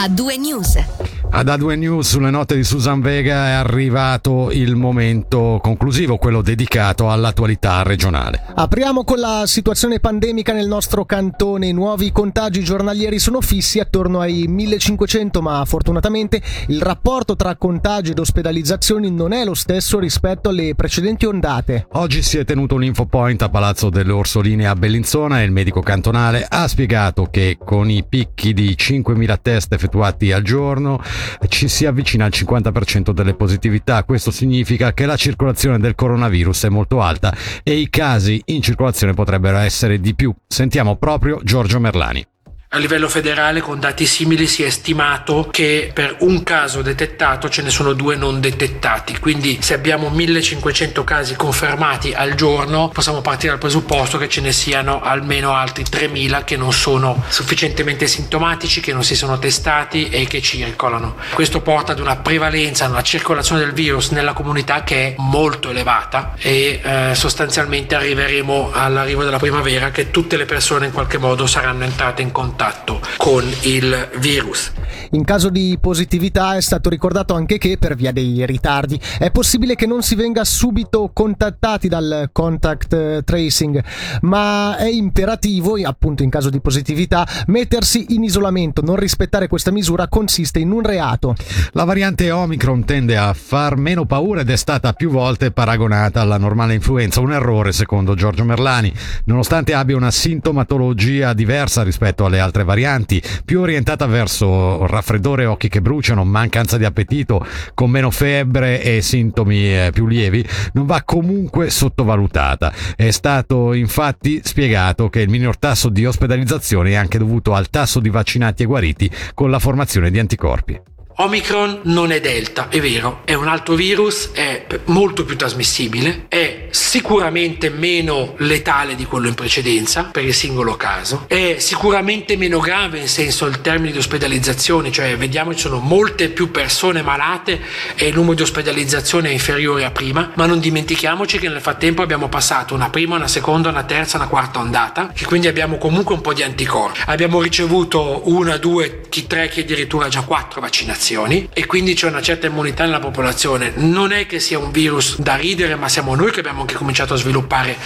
A due news. Ad A2 News sulle note di Susan Vega è arrivato il momento conclusivo, quello dedicato all'attualità regionale. Apriamo con la situazione pandemica nel nostro cantone. I nuovi contagi giornalieri sono fissi attorno ai 1500, ma fortunatamente il rapporto tra contagi ed ospedalizzazioni non è lo stesso rispetto alle precedenti ondate. Oggi si è tenuto un infopoint a Palazzo delle Orsoline a Bellinzona e il medico cantonale ha spiegato che con i picchi di 5.000 test effettuati al giorno ci si avvicina al 50% delle positività. Questo significa che la circolazione del coronavirus è molto alta e i casi in circolazione potrebbero essere di più. Sentiamo proprio Giorgio Merlani. A livello federale con dati simili si è stimato che per un caso detettato ce ne sono due non detettati, quindi se abbiamo 1500 casi confermati al giorno possiamo partire dal presupposto che ce ne siano almeno altri 3000 che non sono sufficientemente sintomatici, che non si sono testati e che circolano. Questo porta ad una prevalenza, una circolazione del virus nella comunità che è molto elevata e eh, sostanzialmente arriveremo all'arrivo della primavera che tutte le persone in qualche modo saranno entrate in contatto contatto con il virus. In caso di positività è stato ricordato anche che, per via dei ritardi, è possibile che non si venga subito contattati dal contact eh, tracing, ma è imperativo, appunto in caso di positività, mettersi in isolamento. Non rispettare questa misura consiste in un reato. La variante Omicron tende a far meno paura ed è stata più volte paragonata alla normale influenza, un errore secondo Giorgio Merlani, nonostante abbia una sintomatologia diversa rispetto alle altre altre varianti, più orientata verso raffreddore, occhi che bruciano, mancanza di appetito, con meno febbre e sintomi eh, più lievi, non va comunque sottovalutata. È stato infatti spiegato che il minor tasso di ospedalizzazione è anche dovuto al tasso di vaccinati e guariti con la formazione di anticorpi. Omicron non è Delta, è vero, è un altro virus, è molto più trasmissibile, è sicuramente meno letale di quello in precedenza per il singolo caso, è sicuramente meno grave in senso il termine di ospedalizzazione, cioè vediamo ci sono molte più persone malate e il numero di ospedalizzazione è inferiore a prima, ma non dimentichiamoci che nel frattempo abbiamo passato una prima, una seconda, una terza, una quarta ondata, che quindi abbiamo comunque un po' di anticorpi. Abbiamo ricevuto una, due, chi tre, chi addirittura già quattro vaccinazioni vaccinazioni e quindi c'è una certa immunità nella popolazione. Non è che sia un virus da ridere, ma siamo noi che abbiamo anche cominciato a sviluppare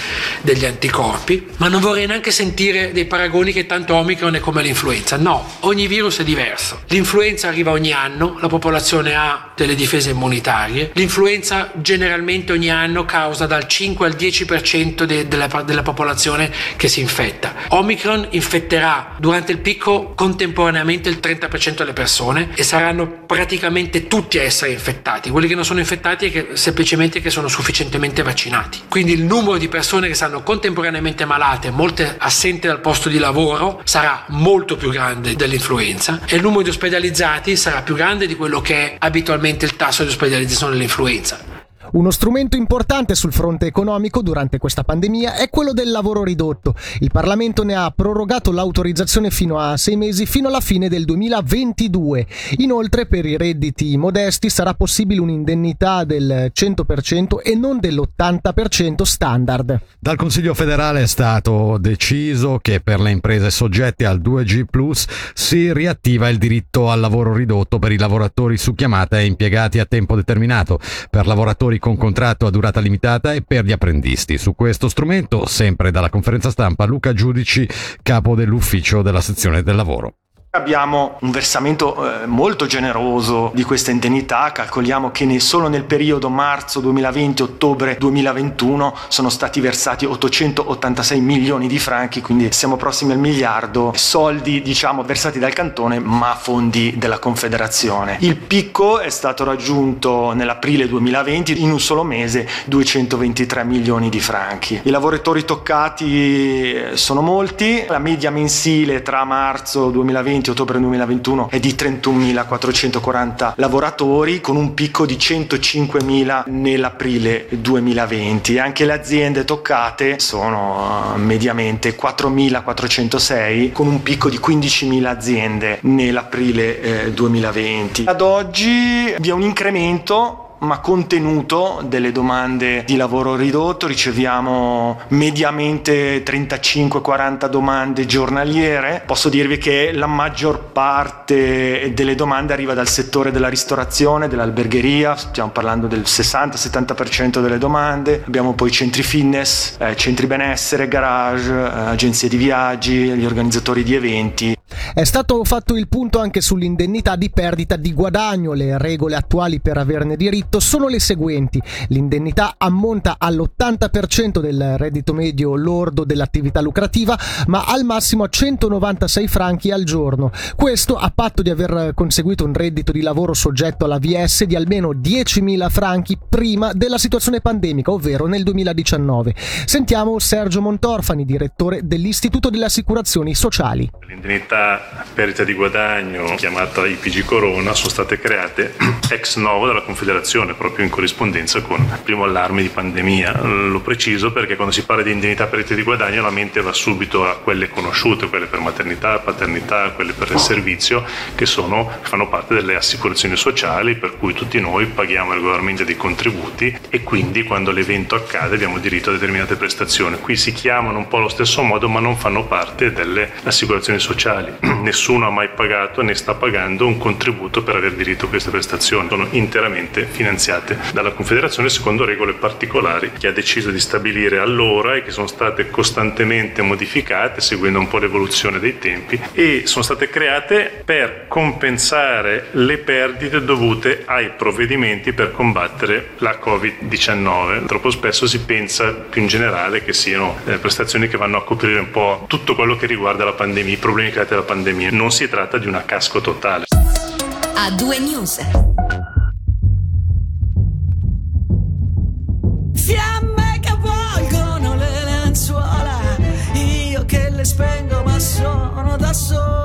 degli anticorpi. Ma non vorrei neanche sentire dei paragoni che tanto Omicron è come l'influenza. No, ogni virus è diverso. L'influenza arriva ogni anno, la popolazione ha delle difese immunitarie. L'influenza generalmente ogni anno causa dal 5 al 10% de- della, della popolazione che si infetta. Omicron infetterà durante il picco contemporaneamente il 30% delle persone e saranno praticamente tutti a essere infettati. Quelli che non sono infettati è che, semplicemente che sono sufficientemente vaccinati. Quindi il numero di persone che saranno contemporaneamente malate, molte assenti dal posto di lavoro, sarà molto più grande dell'influenza e il numero di ospedalizzati sarà più grande di quello che è abitualmente il tasso di ospedalizzazione dell'influenza. Uno strumento importante sul fronte economico durante questa pandemia è quello del lavoro ridotto. Il Parlamento ne ha prorogato l'autorizzazione fino a sei mesi, fino alla fine del 2022. Inoltre, per i redditi modesti sarà possibile un'indennità del 100% e non dell'80% standard. Dal Consiglio federale è stato deciso che per le imprese soggette al 2G si riattiva il diritto al lavoro ridotto per i lavoratori su chiamata e impiegati a tempo determinato. Per lavoratori con contratto a durata limitata e per gli apprendisti. Su questo strumento, sempre dalla conferenza stampa, Luca Giudici, capo dell'ufficio della sezione del lavoro. Abbiamo un versamento eh, molto generoso di questa indennità, calcoliamo che ne, solo nel periodo marzo 2020-ottobre 2021 sono stati versati 886 milioni di franchi, quindi siamo prossimi al miliardo, soldi diciamo versati dal cantone ma fondi della Confederazione. Il picco è stato raggiunto nell'aprile 2020, in un solo mese 223 milioni di franchi. I lavoratori toccati eh, sono molti, la media mensile tra marzo 2020 20 ottobre 2021 è di 31.440 lavoratori con un picco di 105.000 nell'aprile 2020 anche le aziende toccate sono eh, mediamente 4.406 con un picco di 15.000 aziende nell'aprile 2020 ad oggi vi è un incremento ma contenuto delle domande di lavoro ridotto, riceviamo mediamente 35-40 domande giornaliere. Posso dirvi che la maggior parte delle domande arriva dal settore della ristorazione, dell'albergheria, stiamo parlando del 60-70% delle domande. Abbiamo poi centri fitness, eh, centri benessere, garage, eh, agenzie di viaggi, gli organizzatori di eventi. È stato fatto il punto anche sull'indennità di perdita di guadagno. Le regole attuali per averne diritto sono le seguenti. L'indennità ammonta all'80% del reddito medio lordo dell'attività lucrativa, ma al massimo a 196 franchi al giorno. Questo a patto di aver conseguito un reddito di lavoro soggetto alla VS di almeno 10.000 franchi prima della situazione pandemica, ovvero nel 2019. Sentiamo Sergio Montorfani, direttore dell'Istituto delle Assicurazioni Sociali. L'indennità perdita di guadagno chiamata IPG Corona sono state create ex novo dalla Confederazione proprio in corrispondenza con il primo allarme di pandemia. Lo preciso perché quando si parla di indennità perdita di guadagno la mente va subito a quelle conosciute, quelle per maternità, paternità, quelle per il servizio che sono, fanno parte delle assicurazioni sociali per cui tutti noi paghiamo regolarmente dei contributi e quindi quando l'evento accade abbiamo diritto a determinate prestazioni. Qui si chiamano un po' allo stesso modo ma non fanno parte delle assicurazioni sociali nessuno ha mai pagato né sta pagando un contributo per aver diritto a queste prestazioni. Sono interamente finanziate dalla Confederazione secondo regole particolari che ha deciso di stabilire allora e che sono state costantemente modificate seguendo un po' l'evoluzione dei tempi e sono state create per compensare le perdite dovute ai provvedimenti per combattere la Covid-19. Troppo spesso si pensa più in generale che siano eh, prestazioni che vanno a coprire un po' tutto quello che riguarda la pandemia, i problemi creati dalla pandemia pandemia. Non si tratta di una casco totale. A due news. Fiamme che avvolgono le lenzuola, io che le spengo ma sono da sola.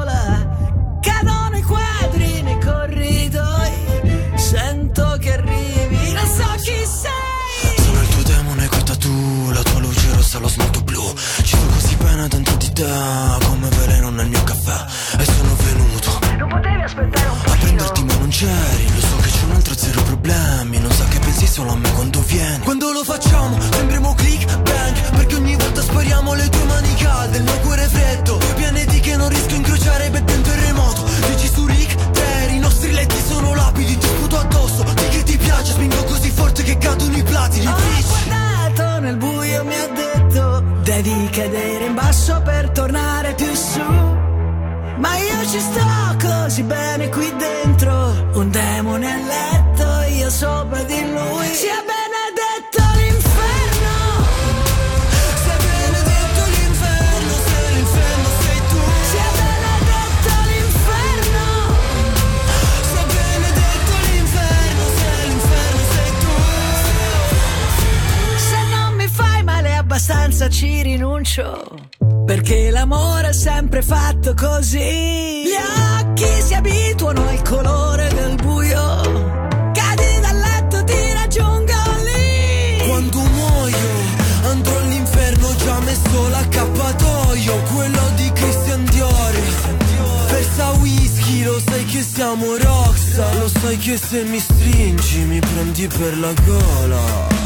Quando vieni. Quando lo facciamo, sembriamo click bang. Perché ogni volta spariamo le tue mani calde, il mio cuore freddo. Due pianeti che non riesco a incrociare per un terremoto. Dici su Rick, Terry, i nostri letti sono lapidi, ti sputo addosso. Di che ti piace, spingo così forte che cadono i platini. Ho guardato nel buio, mi ha detto Devi cadere in basso per tornare più su Ma io ci sto così bene qui dentro Un demone a abbastanza ci rinuncio. Perché l'amore è sempre fatto così. Gli occhi si abituano al colore del buio. Cadi dal letto ti raggiungo lì. Quando muoio andrò all'inferno già messo l'accappatoio, quello di Christian Dior. Versa whisky, lo sai che siamo rockstar, lo sai che se mi stringi mi prendi per la gola.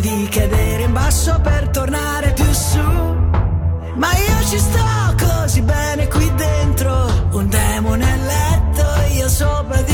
Devi cadere in basso per tornare più su. Ma io ci sto così bene qui dentro Un demone a letto, io sopra di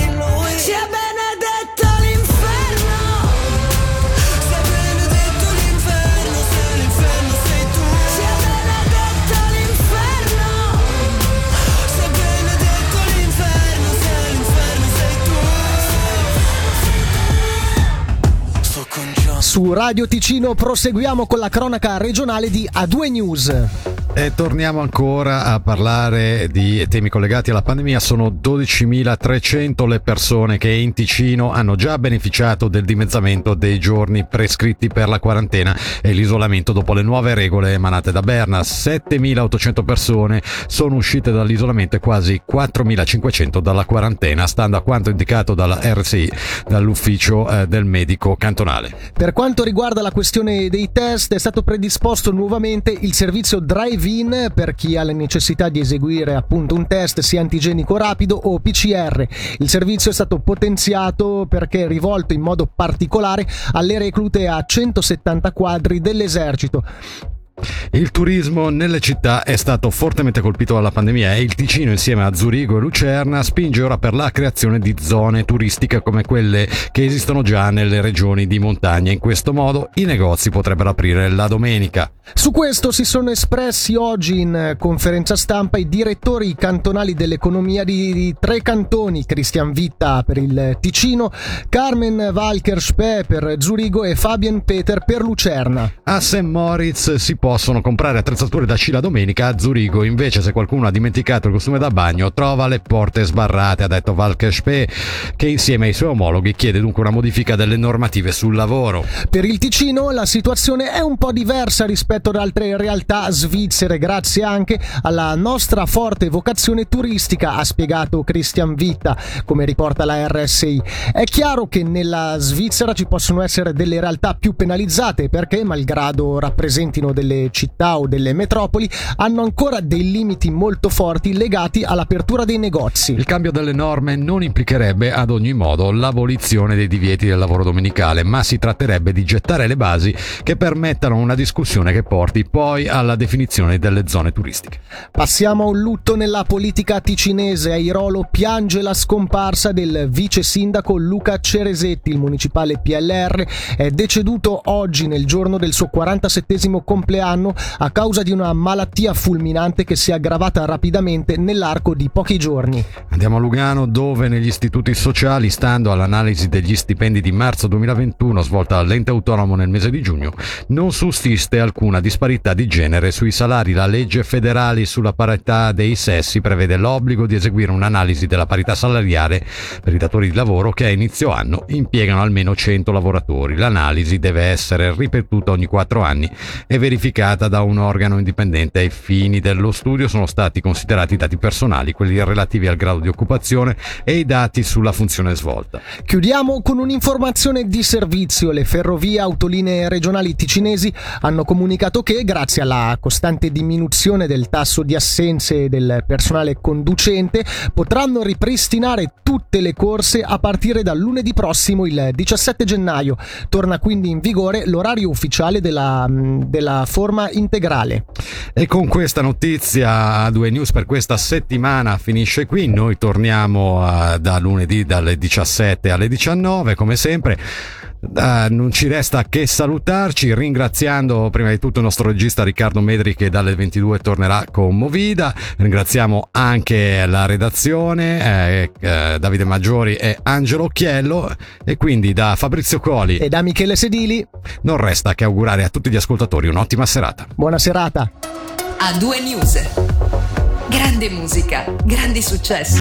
Radio Ticino proseguiamo con la cronaca regionale di A2 News. E torniamo ancora a parlare di temi collegati alla pandemia. Sono 12.300 le persone che in Ticino hanno già beneficiato del dimezzamento dei giorni prescritti per la quarantena e l'isolamento dopo le nuove regole emanate da Berna. 7.800 persone sono uscite dall'isolamento e quasi 4.500 dalla quarantena, stando a quanto indicato dalla RSI, dall'ufficio eh, del medico cantonale. Per quanto riguarda la questione dei test, è stato predisposto nuovamente il servizio drive drive-in per chi ha la necessità di eseguire appunto un test sia antigenico rapido o PCR. Il servizio è stato potenziato perché è rivolto in modo particolare alle reclute a 170 quadri dell'esercito. Il turismo nelle città è stato fortemente colpito dalla pandemia e il Ticino insieme a Zurigo e Lucerna spinge ora per la creazione di zone turistiche come quelle che esistono già nelle regioni di montagna. In questo modo i negozi potrebbero aprire la domenica. Su questo si sono espressi oggi in conferenza stampa i direttori cantonali dell'economia di, tre cantoni, Christian Vitta per il Ticino, Carmen Walker Spe per Zurigo e Fabian Peter per Lucerna. A St. Moritz si possono comprare attrezzature da sci la domenica, a Zurigo invece se qualcuno ha dimenticato il costume da bagno trova le porte sbarrate, ha detto Walker Spe, che insieme ai suoi omologhi chiede dunque una modifica delle normative sul lavoro. Per il Ticino la situazione è un po' diversa rispetto ad altre realtà svizzere, grazie anche alla nostra forte vocazione turistica, ha spiegato Christian Vitta, come riporta la RSI. È chiaro che nella Svizzera ci possono essere delle realtà più penalizzate perché, malgrado rappresentino delle città o delle metropoli, hanno ancora dei limiti molto forti legati all'apertura dei negozi. Il cambio delle norme non implicherebbe ad ogni modo l'abolizione dei divieti del lavoro domenicale, ma si tratterebbe di gettare le basi che permettano una discussione che porti poi alla definizione delle zone turistiche. Passiamo a un lutto nella politica ticinese. Airolo piange la scomparsa del vice sindaco Luca Ceresetti. Il municipale PLR è deceduto oggi nel giorno del suo 47 compleanno a causa di una malattia fulminante che si è aggravata rapidamente nell'arco di pochi giorni. Andiamo a Lugano dove negli istituti sociali, stando all'analisi degli stipendi di marzo 2021 svolta dall'ente autonomo nel mese di giugno, non sussiste alcuna disparità di genere sui salari. La legge federale sulla parità dei sessi prevede l'obbligo di eseguire un'analisi della parità salariale per i datori di lavoro che a inizio anno impiegano almeno 100 lavoratori. L'analisi deve essere ripetuta ogni 4 anni e verificata da un organo indipendente. Ai fini dello studio sono stati considerati i dati personali, quelli relativi al grado di occupazione e i dati sulla funzione svolta. Chiudiamo con un'informazione di servizio. Le ferrovie autolinee regionali ticinesi hanno comunicato che, grazie alla costante diminuzione del tasso di assenze del personale conducente, potranno ripristinare tutte le corse a partire dal lunedì prossimo, il 17 gennaio. Torna quindi in vigore l'orario ufficiale della, della forma integrale. E con questa notizia due news per questa settimana finisce qui. Noi torniamo uh, da lunedì dalle 17 alle 19, come sempre. Uh, non ci resta che salutarci ringraziando prima di tutto il nostro regista Riccardo Medri che dalle 22 tornerà con Movida. Ringraziamo anche la redazione eh, eh, Davide Maggiori e Angelo Occhiello. E quindi da Fabrizio Coli. E da Michele Sedili. Non resta che augurare a tutti gli ascoltatori un'ottima serata. Buona serata. A due news. Grande musica grandi successi